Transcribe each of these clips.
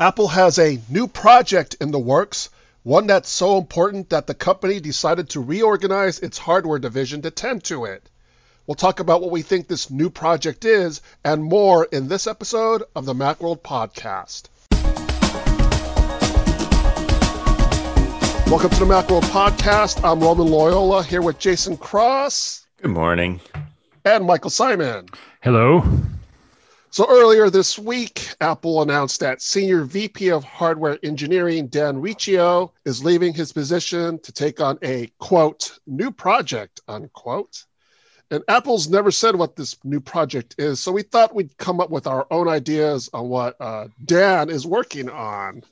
Apple has a new project in the works, one that's so important that the company decided to reorganize its hardware division to tend to it. We'll talk about what we think this new project is and more in this episode of the Macworld Podcast. Welcome to the Macworld Podcast. I'm Roman Loyola here with Jason Cross. Good morning. And Michael Simon. Hello. So earlier this week, Apple announced that Senior VP of Hardware Engineering Dan Riccio is leaving his position to take on a quote new project unquote. And Apple's never said what this new project is, so we thought we'd come up with our own ideas on what uh, Dan is working on.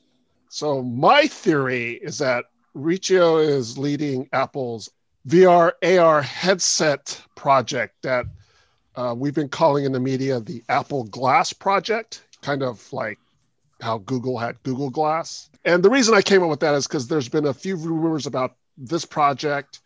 So my theory is that Riccio is leading Apple's VR AR headset project that uh, we've been calling in the media the Apple Glass Project, kind of like how Google had Google Glass. And the reason I came up with that is because there's been a few rumors about this project.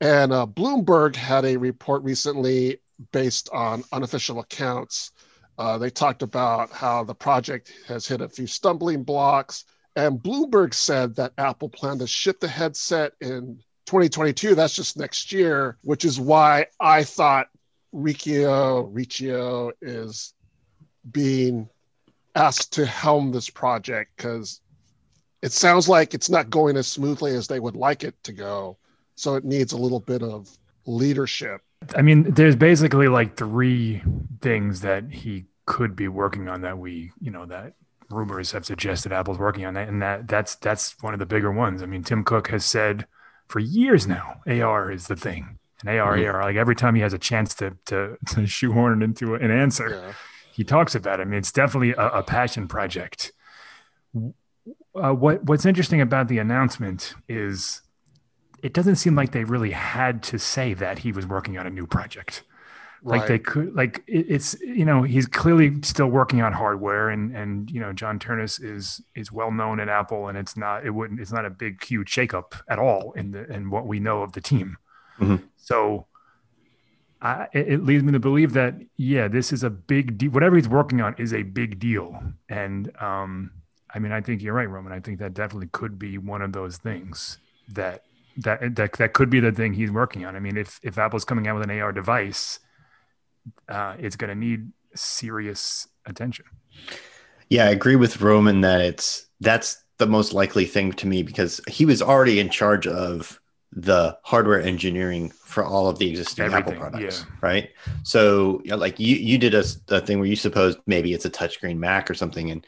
And uh, Bloomberg had a report recently based on unofficial accounts. Uh, they talked about how the project has hit a few stumbling blocks. And Bloomberg said that Apple planned to ship the headset in 2022. That's just next year, which is why I thought Riccio Riccio is being asked to helm this project because it sounds like it's not going as smoothly as they would like it to go. So it needs a little bit of leadership. I mean, there's basically like three things that he could be working on that we, you know, that rumors have suggested Apple's working on that, and that that's that's one of the bigger ones. I mean, Tim Cook has said for years now, AR is the thing an AR, mm-hmm. AR. Like every time he has a chance to to, to shoehorn it into an answer, yeah. he talks about it. I mean, it's definitely a, a passion project. Uh, what What's interesting about the announcement is it doesn't seem like they really had to say that he was working on a new project. Right. Like they could, like it, it's you know he's clearly still working on hardware, and and you know John Ternus is is well known at Apple, and it's not it wouldn't it's not a big huge shakeup at all in the in what we know of the team. Mm-hmm. So I, it leads me to believe that yeah, this is a big deal. Whatever he's working on is a big deal, and um, I mean, I think you're right, Roman. I think that definitely could be one of those things that that that that could be the thing he's working on. I mean, if if Apple's coming out with an AR device, uh, it's going to need serious attention. Yeah, I agree with Roman that it's that's the most likely thing to me because he was already in charge of the hardware engineering for all of the existing Everything, Apple products, yeah. right? So, you know, like you you did a, a thing where you supposed maybe it's a touchscreen Mac or something, and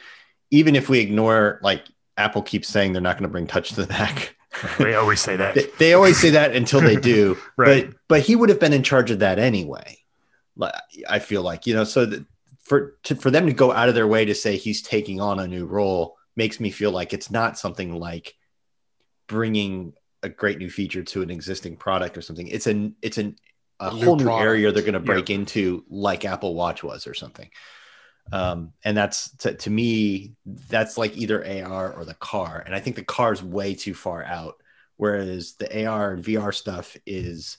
even if we ignore like Apple keeps saying they're not going to bring touch to the Mac. they always say that. they, they, always say that until they do. right. But but he would have been in charge of that anyway. I feel like you know, so that for to, for them to go out of their way to say he's taking on a new role makes me feel like it's not something like bringing a great new feature to an existing product or something. It's an it's an a, a whole new, new area they're going to break into, like Apple Watch was or something. Um, and that's to, to me, that's like either AR or the car. And I think the car is way too far out. Whereas the AR and VR stuff is,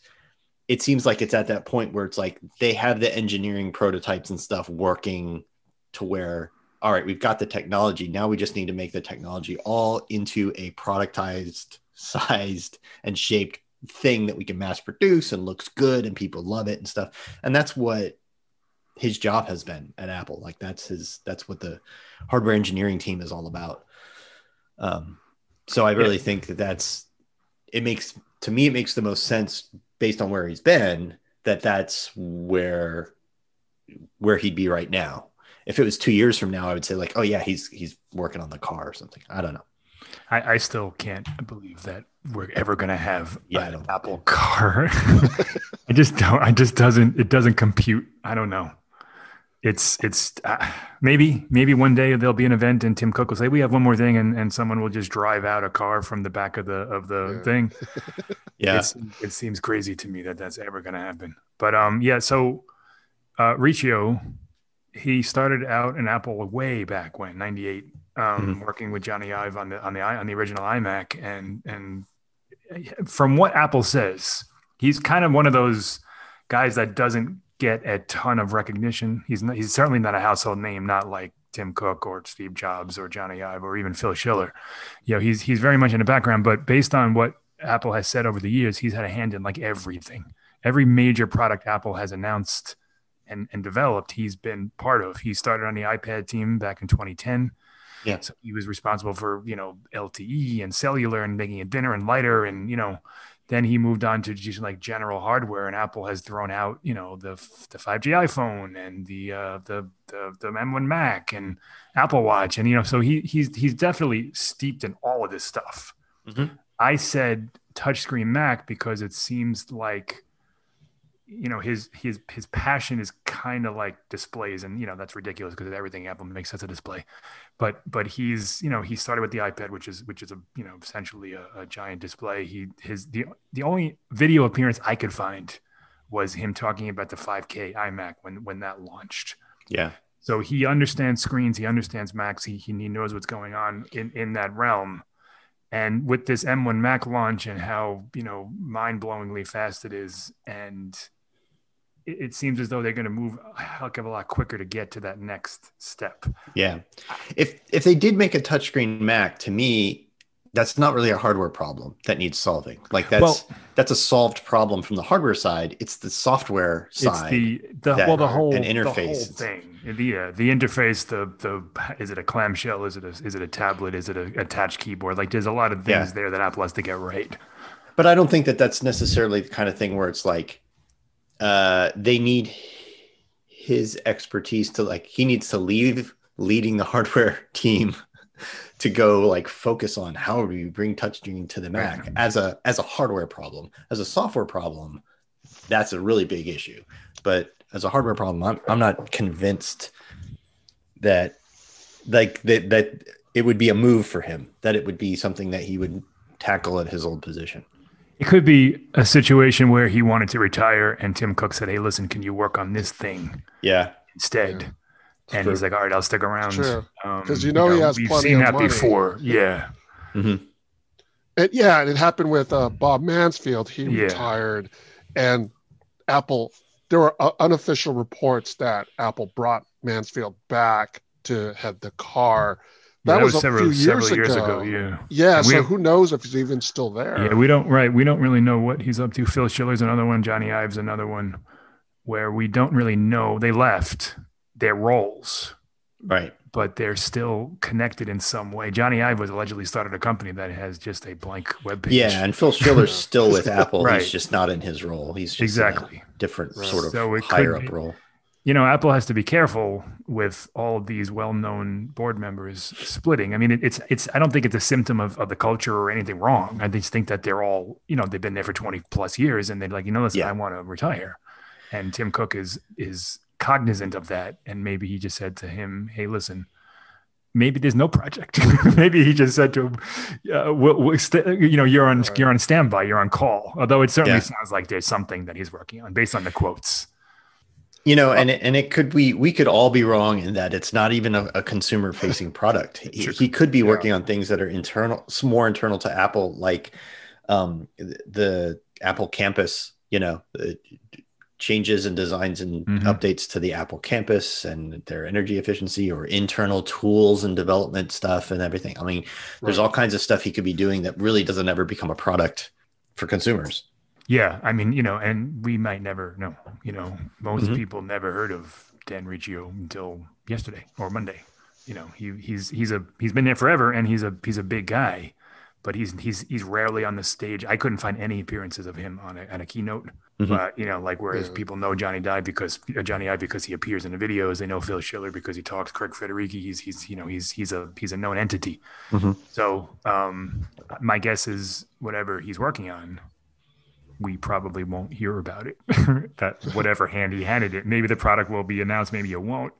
it seems like it's at that point where it's like they have the engineering prototypes and stuff working to where, all right, we've got the technology. Now we just need to make the technology all into a productized sized and shaped thing that we can mass produce and looks good and people love it and stuff. And that's what his job has been at Apple. Like that's his that's what the hardware engineering team is all about. Um, so I really yeah. think that that's it makes to me it makes the most sense based on where he's been that that's where where he'd be right now. If it was two years from now, I would say like, oh yeah, he's he's working on the car or something. I don't know. I, I still can't believe that we're ever going to have yeah, an Apple car. I just don't. I just doesn't. It doesn't compute. I don't know. It's it's uh, maybe maybe one day there'll be an event and Tim Cook will say we have one more thing and, and someone will just drive out a car from the back of the of the yeah. thing. yeah, it's, it seems crazy to me that that's ever going to happen. But um, yeah. So uh, Riccio, he started out in Apple way back when '98 um, mm-hmm. working with Jony Ive on the on the on the original iMac, and and from what Apple says, he's kind of one of those guys that doesn't get a ton of recognition. He's not, he's certainly not a household name, not like Tim Cook or Steve Jobs or Jony Ive or even Phil Schiller. You know, he's he's very much in the background, but based on what Apple has said over the years, he's had a hand in like everything. Every major product Apple has announced and, and developed, he's been part of. He started on the iPad team back in 2010. Yeah. So he was responsible for, you know, LTE and cellular and making it thinner and lighter. And, you know, then he moved on to just like general hardware and Apple has thrown out, you know, the, the 5G iPhone and the, uh, the, the, the M1 Mac and Apple watch. And, you know, so he, he's, he's definitely steeped in all of this stuff. Mm-hmm. I said touchscreen Mac because it seems like you know his his his passion is kind of like displays and you know that's ridiculous because everything apple makes as a display. But but he's you know he started with the ipad which is which is a you know essentially a, a, giant display. He his the the only video appearance i could find was him talking about the 5k imac when when that launched. Yeah. So he understands screens he understands macs he, he knows what's going on in in that realm. And with this m1 mac launch and how you know mind-blowingly fast it is and it, seems as though they're going to move a heck of a lot quicker to get to that next step. Yeah. If if they did make a touchscreen Mac, to me, that's not really a hardware problem that needs solving. Like that's well, that's a solved problem from the hardware side. It's the software side. It's the, the well the whole an interface the whole thing. The uh, the interface. The the is it a clamshell? Is it a is it a tablet? Is it a attached keyboard? Like there's a lot of things yeah. there that Apple has to get right. But I don't think that that's necessarily the kind of thing where it's like uh, they need his expertise to like he needs to leave leading the hardware team to go like focus on how do you bring touchscreen to the Mac as a as a hardware problem. As a software problem, that's a really big issue. But as a hardware problem, I'm I'm not convinced that like that that it would be a move for him, that it would be something that he would tackle at his old position. It could be a situation where he wanted to retire, and Tim Cook said, "Hey, listen, can you work on this thing?" Yeah. Instead, yeah. and true. he's like, "All right, I'll stick around." Because um, you, know, you know he has we've plenty seen of that money. before. Yeah. Mm-hmm. And yeah, it happened with uh, Bob Mansfield. He yeah. retired, and Apple. There were uh, unofficial reports that Apple brought Mansfield back to head the car that, that was, was, several, few years, years ago. ago. Yeah. Yeah. so who knows if he's even still there? Yeah, we don't. Right. We don't really know what he's up to. Phil Schiller's another one. Jony Ive's another one, where we don't really know. They left their roles. Right. But they're still connected in some way. Jony Ive was allegedly started a company that has just a blank web page. Yeah, and Phil Schiller's still with Apple. right. He's just not in his role. He's just exactly different right. sort of so higher up role you know, Apple has to be careful with all of these well-known board members splitting. I mean, it, it's it's. I don't think it's a symptom of, of the culture or anything wrong. I just think that they're all, you know, they've been there for twenty plus years, and they're like, you know, listen, yeah. I want to retire. And Tim Cook is is cognizant of that, and maybe he just said to him, "Hey, listen." Maybe there's no project. maybe he just said to him, uh, we'll, we'll st- "You know, you're on you're on standby, you're on call." Although it certainly yeah. sounds like there's something that he's working on based on the quotes you know and it, and it could we we could all be wrong in that it's not even a, a consumer facing product he, he, could be working yeah. on things that are internal more internal to apple like um, the apple campus you know changes and designs and mm-hmm. updates to the apple campus and their energy efficiency or internal tools and development stuff and everything i mean there's right. all kinds of stuff he could be doing that really doesn't ever become a product for consumers yeah, I mean, you know, and we might never know. You know, most mm-hmm. people never heard of Dan Riccio until yesterday or Monday. You know, he he's he's a he's been there forever, and he's a he's a big guy, but he's he's he's rarely on the stage. I couldn't find any appearances of him on a, on a keynote. Mm-hmm. But you know, like whereas yeah. people know Jony Ive because uh, Jony Ive because he appears in the videos, they know Phil Schiller because he talks. Craig Federighi, he's he's you know he's he's a he's a known entity. Mm-hmm. So um, my guess is whatever he's working on, we probably won't hear about it. that whatever hand he handed it, maybe the product will be announced, maybe it won't.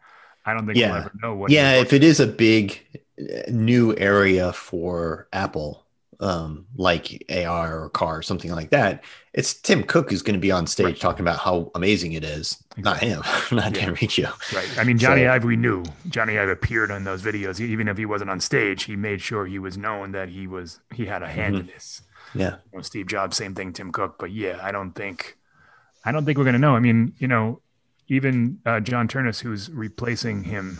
I don't think yeah. we'll ever know what. Yeah, if it is a big uh, new area for Apple, um, like AR or car or something like that, it's Tim Cook who's going to be on stage right. talking about how amazing it is. Exactly. Not him, not yeah. Dan Riccio. Right. I mean, Johnny so, Ive, we knew Jony Ive appeared on those videos. Even if he wasn't on stage, he made sure he was known that he was he had a hand mm-hmm. in this. Yeah. You know, Steve Jobs, same thing, Tim Cook. But yeah, I don't think, I don't think we're going to know. I mean, you know, even uh, John Ternus, who's replacing him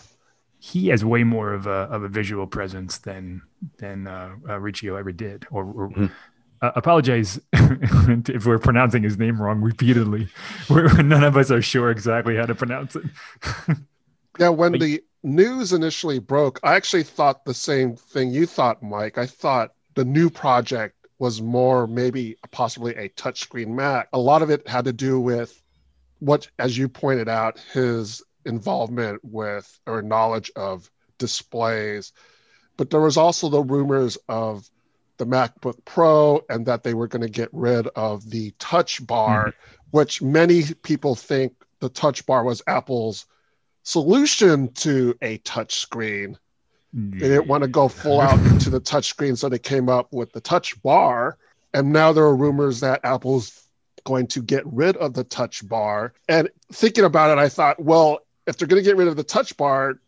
he has way more of a of a visual presence than than uh, uh, Riccio ever did. Or, or mm-hmm. uh, apologize if we're pronouncing his name wrong repeatedly. We're, none of us are sure exactly how to pronounce it. yeah, when the news initially broke, I actually thought the same thing you thought, Mike. I thought the new project was more maybe possibly a touchscreen Mac. A lot of it had to do with what, as you pointed out, his involvement with or knowledge of displays. But there was also the rumors of the MacBook Pro and that they were going to get rid of the touch bar, mm-hmm. which many people think the touch bar was Apple's solution to a touch screen. They didn't want to go full out into the touch screen, so they came up with the touch bar. And now there are rumors that Apple's going to get rid of the touch bar. And thinking about it, I thought, well, if they're going to get rid of the touch bar,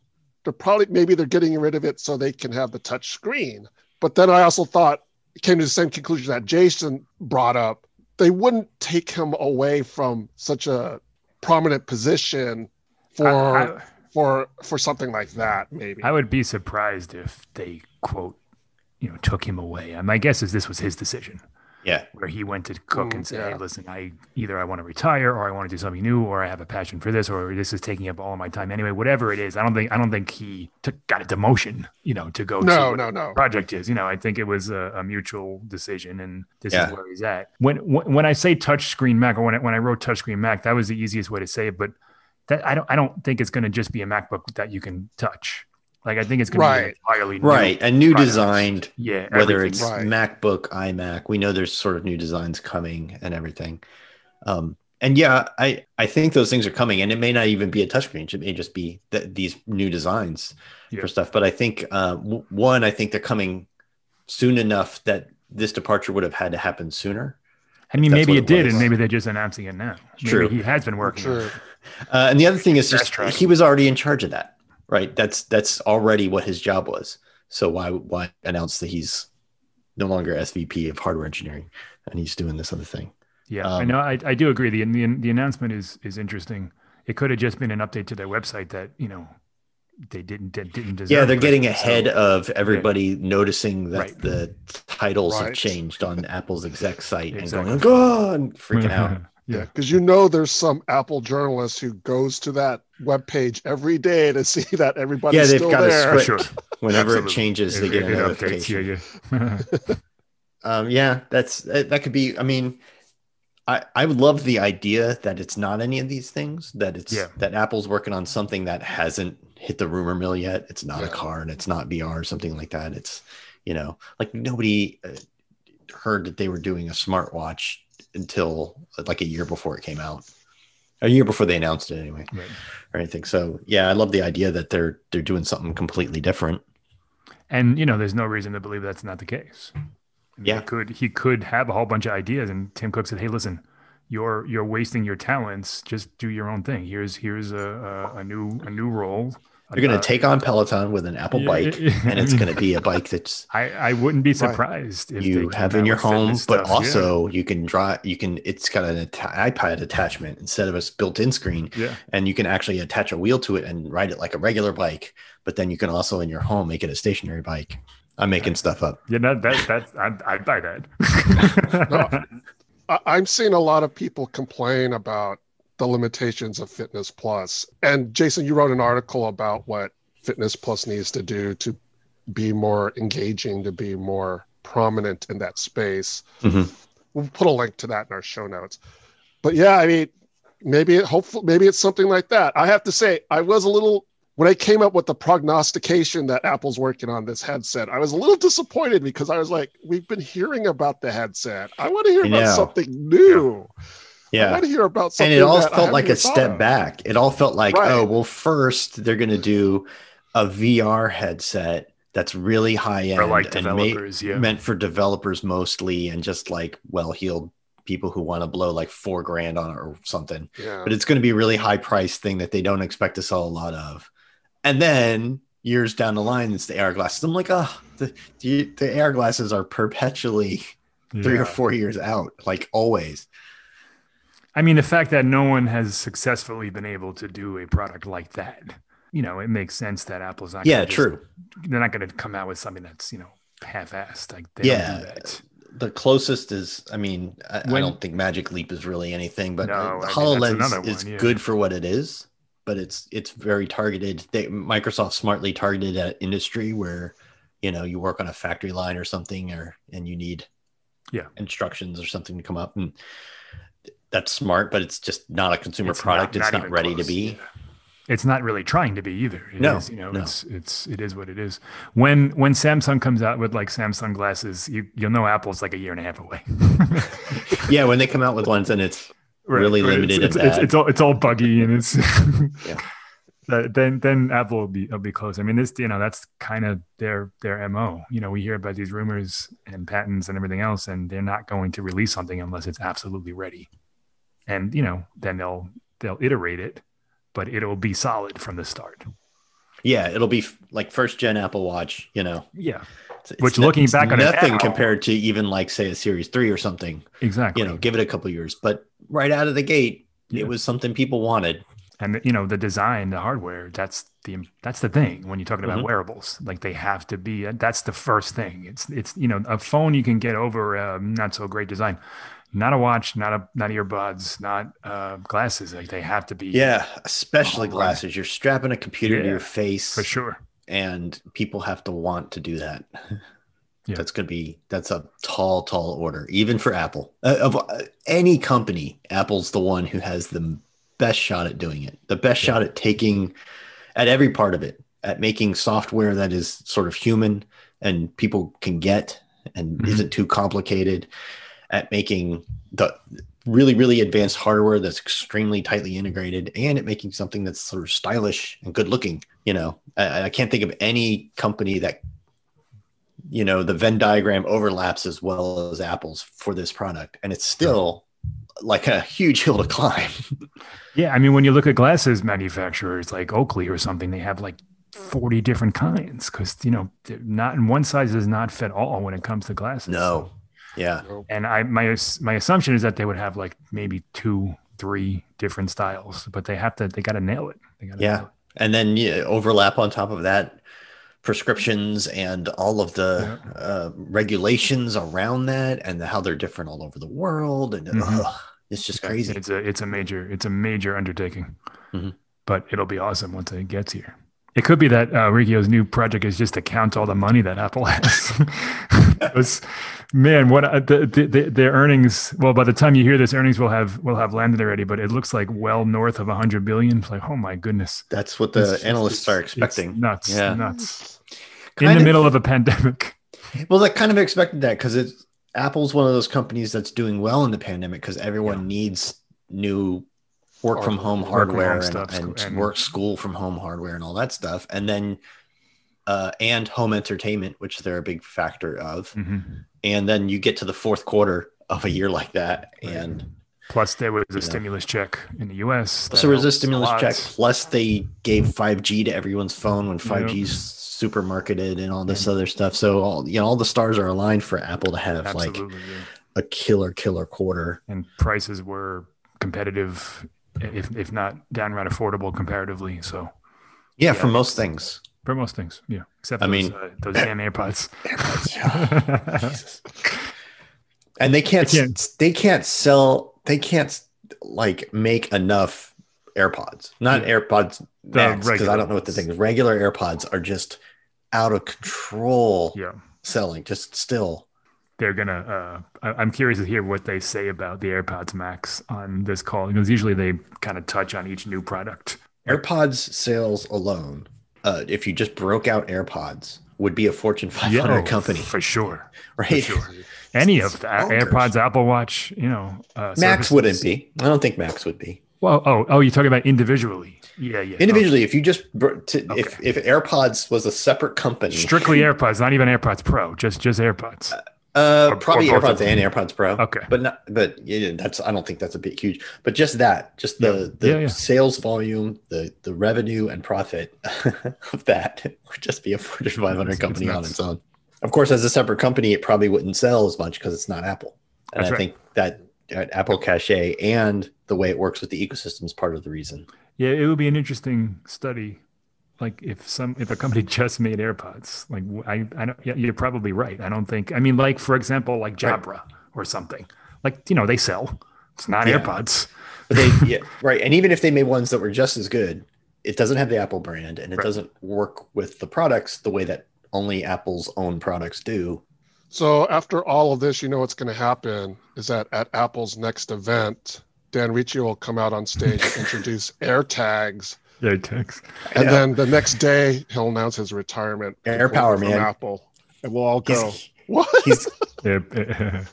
they're probably maybe they're getting rid of it so they can have the touch screen. But then I also thought came to the same conclusion that Jason brought up. They wouldn't take him away from such a prominent position for I, I, for for something like that. Maybe I would be surprised if they quote you know took him away. My guess is this was his decision. Yeah. Where he went to Cook mm, and said yeah. hey, listen, I either I want to retire or I want to do something new or I have a passion for this or this is taking up all of my time anyway. Whatever it is, I don't think I don't think he took, got a demotion, you know, to go no, to no, no. project is. You know, I think it was a, a mutual decision and this yeah. is where he's at. When when I say touchscreen Mac or when I, when I wrote touchscreen Mac, that was the easiest way to say it. But that I don't I don't think it's going to just be a MacBook that you can touch. Like I think it's going right. to be entirely new right, a new designed. Yeah, whether it's right. MacBook, iMac, we know there's sort of new designs coming and everything. Um, and yeah, I I think those things are coming, and it may not even be a touchscreen; it may just be th- these new designs yeah. for stuff. But I think uh, w- one, I think they're coming soon enough that this departure would have had to happen sooner. I mean, maybe it, it did, and maybe they're just announcing it now. Maybe True, he has been working. True. Uh, and the other thing is just he was already in charge of that right? That's that's already what his job was. So why why announce that he's no longer SVP of hardware engineering and he's doing this other thing? Yeah, um, I know. I, I do agree. The, the the announcement is is interesting. It could have just been an update to their website that you know they didn't didn't deserve. Yeah, they're getting ahead so, of everybody yeah. noticing that right. the titles right. have changed on Apple's exec site exactly. and going, "Oh," and freaking out. Yeah, because you know there's some Apple journalist who goes to that web page every day to see that everybody's yeah, they've still got there. a script. Whenever it changes, they get a notification. Yeah, yeah. um, yeah, that's that could be. I mean, I I would love the idea that it's not any of these things. That it's yeah. that Apple's working on something that hasn't hit the rumor mill yet. It's not yeah. a car and it's not VR or something like that. It's you know like nobody uh, heard that they were doing a smartwatch until like a year before it came out, a year before they announced it anyway, right. or anything. So yeah, I love the idea that they're they're doing something completely different. And you know, there's no reason to believe that's not the case. I mean, yeah, he could he could have a whole bunch of ideas, and Tim Cook said, "Hey, listen." You're you're wasting your talents. Just do your own thing. Here's here's a, a, a new a new role you're going to uh, take on Peloton with an Apple bike, and it's going to be a bike that's. I, I wouldn't be surprised if you have in your home, but stuff. also yeah. you can draw. You can. It's got an iPad attachment instead of a built-in screen. Yeah. And you can actually attach a wheel to it and ride it like a regular bike. But then you can also in your home make it a stationary bike. I'm making stuff up. Yeah, that that that's I'd, I'd buy that. no, I'm seeing a lot of people complain about the limitations of Fitness Plus. And Jason, you wrote an article about what Fitness Plus needs to do to be more engaging, to be more prominent in that space. Mm-hmm. We'll put a link to that in our show notes. But yeah, I mean, maybe it hopefully maybe it's something like that. I have to say, I was a little when I came up with the prognostication that Apple's working on this headset, I was a little disappointed because I was like, we've been hearing about the headset. I want to hear about something new. Yeah. Yeah. I want to hear about something. And it all felt like a step back. It all felt like, oh, right. oh, well, first they're going to do a VR headset that's really high end like and yeah. meant for developers mostly and just like well heeled people who want to blow like four grand on it or something. Yeah. But it's going to be a really high priced thing that they don't expect to sell a lot of. And then years down the line, it's the AR glasses. I'm like, oh, the, the, the AR glasses are perpetually three yeah. or four years out, like always. I mean, the fact that no one has successfully been able to do a product like that you know, it makes sense that Apple's not. Yeah, just, true. They're not going to come out with something that's you know half-assed. Like they Yeah. do that. The closest is, I mean, I, I don't think Magic Leap is really anything, but No, I mean, that's Hololens one, is yeah. good for what it is. But it's it's very targeted. They, Microsoft smartly targeted at industry where, you know, you work on a factory line or something, or and you need, Yeah. instructions or something to come up, and that's smart. But it's just not a consumer It's product. it's not even ready close. to be. Yeah. It's not really trying to be either. It No, is, you know, no. it's it's it is what it is. When when Samsung comes out with like Samsung glasses, you you'll know Apple's like a year and a half away. Yeah, when they come out with ones and it's Really limited It's, and it's, it's all it's all buggy and it's Yeah. Then then Apple will be will be close. I mean, this you know that's kind of their their mo. You know, we hear about these rumors and patents and everything else, and they're not going to release something unless it's absolutely ready. And you know, then they'll they'll iterate it, but it'll be solid from the start. yeah, it'll be f- like first gen Apple Watch. You know, Yeah, It's- it's Which no- looking back on it nothing compared to even like say a Series Three or something. exactly. You know, give it a couple years, but right out of the gate, Yeah. it was something people wanted. and you know the design the hardware that's the that's the thing when you're talking about Mhm. wearables like they have to be that's the first thing it's it's you know a phone you can get over uh, not so great design not a watch not a not earbuds not uh glasses like they have to be Yeah, especially glasses. You're strapping a computer to your face, for sure and people have to want to do that. Yeah. That's going to be that's a tall, tall order, even for Apple. Uh, of uh, any company, Apple's the one who has the best shot at doing it, the best Yeah. shot at taking at every part of it, at making software that is sort of human and people can get and Mhm. isn't too complicated, at making the really, really advanced hardware that's extremely tightly integrated, and at making something that's sort of stylish and good looking. You know, I, I can't think of any company that you know the venn diagram overlaps as well as apple's for this product and it's still like a huge hill to climb. Yeah i mean when you look at glasses manufacturers like oakley or something they have like 40 different kinds because you know not and one size does not fit all when it comes to glasses. No yeah and I my my assumption is that they would have like maybe two, three different styles, but they have to they got to nail it. They got to Yeah. and then yeah, overlap on top of that prescriptions and all of the uh, regulations around that and how they're different all over the world and Mhm. ugh, it's just crazy It's a it's a major it's a major undertaking, Mhm. but it'll be awesome once it gets here. It could be that uh, Riccio's new project is just to count all the money that Apple has. 'Cause, man, what uh, the, the, the, their earnings? Well, by the time you hear this, earnings will have will have landed already, but it looks like well north of hundred billion. It's like, oh my goodness, that's what the It's just- analysts are it's expecting nuts, Yeah. nuts. In the of- middle of a pandemic. Well, I kind of expected that because it's Apple's one of those companies that's doing well in the pandemic because everyone needs new work from home Hardware. Home and, stuff, and, and- work school from home hardware and all that stuff, and then uh, and home entertainment, which they're a big factor of, Mhm. and then you get to the fourth quarter of a year like that, Right. and Plus, there was a know. stimulus check in the U.S. so there was a stimulus lot. check. Plus, they gave 5G to everyone's phone when 5G's super marketed and all this other stuff. So all you know, all the stars are aligned for Apple to have like yeah. a killer, killer quarter. and prices were competitive, if if not downright affordable comparatively. So Yeah, Yeah, for most things. for most things, yeah, except I those, mean- uh, those damn AirPods. And they can't, They can't- they can't sell they can't like make enough AirPods. Not Yeah. AirPods Max because I don't know what the thing is. Regular AirPods are just out of control yeah, selling. Just still. They're gonna. Uh, I, I'm curious to hear what they say about the AirPods Max on this call because usually they kind of touch on each new product. AirPods sales alone, uh, if you just broke out AirPods, would be a Fortune 500 Yeah, oh, company, for sure. Right. For sure. Any of the bonkers. AirPods, Apple Watch, you know, uh, Max services. wouldn't be. I don't think Max would be. Well, oh, oh, you're talking about individually. Yeah, yeah. Individually, if you just to, if Okay. if AirPods was a separate company, Oh, strictly AirPods, not even AirPods Pro, just just AirPods. uh, or- probably or AirPods and AirPods Pro. Okay. but not but yeah, that's I don't think that's a bit huge. But just that, just the Yeah. the Yeah, yeah. sales volume, the the revenue and profit of that would just be a Fortune 500 It's- company it's on its own. Of course, as a separate company, it probably wouldn't sell as much because it's not Apple. And That's I right. think that uh, Apple cachet and the way it works with the ecosystem is part of the reason. Yeah, it would be an interesting study like if some if a company just made AirPods, like I I don't yeah, you're probably right. I don't think I mean like for example like Jabra right. or something. Like you know they sell. It's not yeah. AirPods. But they yeah, right. And even if they made ones that were just as good, it doesn't have the Apple brand and it right. doesn't work with the products the way that only Apple's own products do. So after all of this, you know what's going to happen is that at Apple's next event, Dan Ricci will come out on stage and introduce AirTags. AirTags. And then the next day, he'll announce his retirement. AirPower, man. Apple. And we'll all go, he's, what? He's,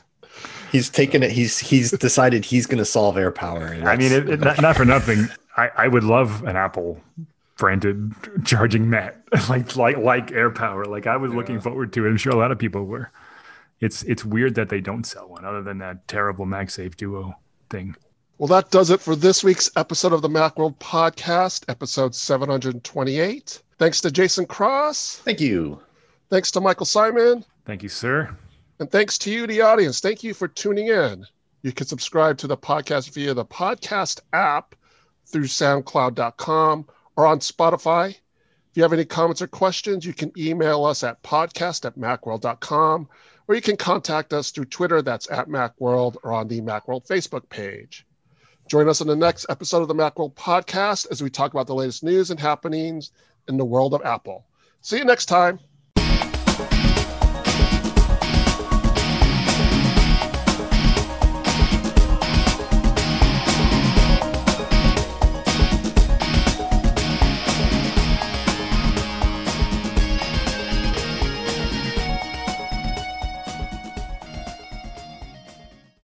he's taken it. He's he's decided he's going to solve air power. I mean, it, it, not, not for nothing. I, I would love an Apple branded charging mat like like like AirPower. Like I was yeah. looking forward to it. I'm sure a lot of people were. It's it's weird that they don't sell one other than that terrible MagSafe Duo thing. Well, that does it for this week's episode of the Macworld Podcast, episode 728. Thanks to Jason Cross. Thank you. Thanks to Michael Simon. Thank you, sir. And thanks to you, the audience. Thank you for tuning in. You can subscribe to the podcast via the podcast app through soundcloud.com or on Spotify. If you have any comments or questions, you can email us at podcast at macworld.com or you can contact us through Twitter, that's at Macworld, or on the Macworld Facebook page. Join us on the next episode of the Macworld podcast as we talk about the latest news and happenings in the world of Apple. See you next time.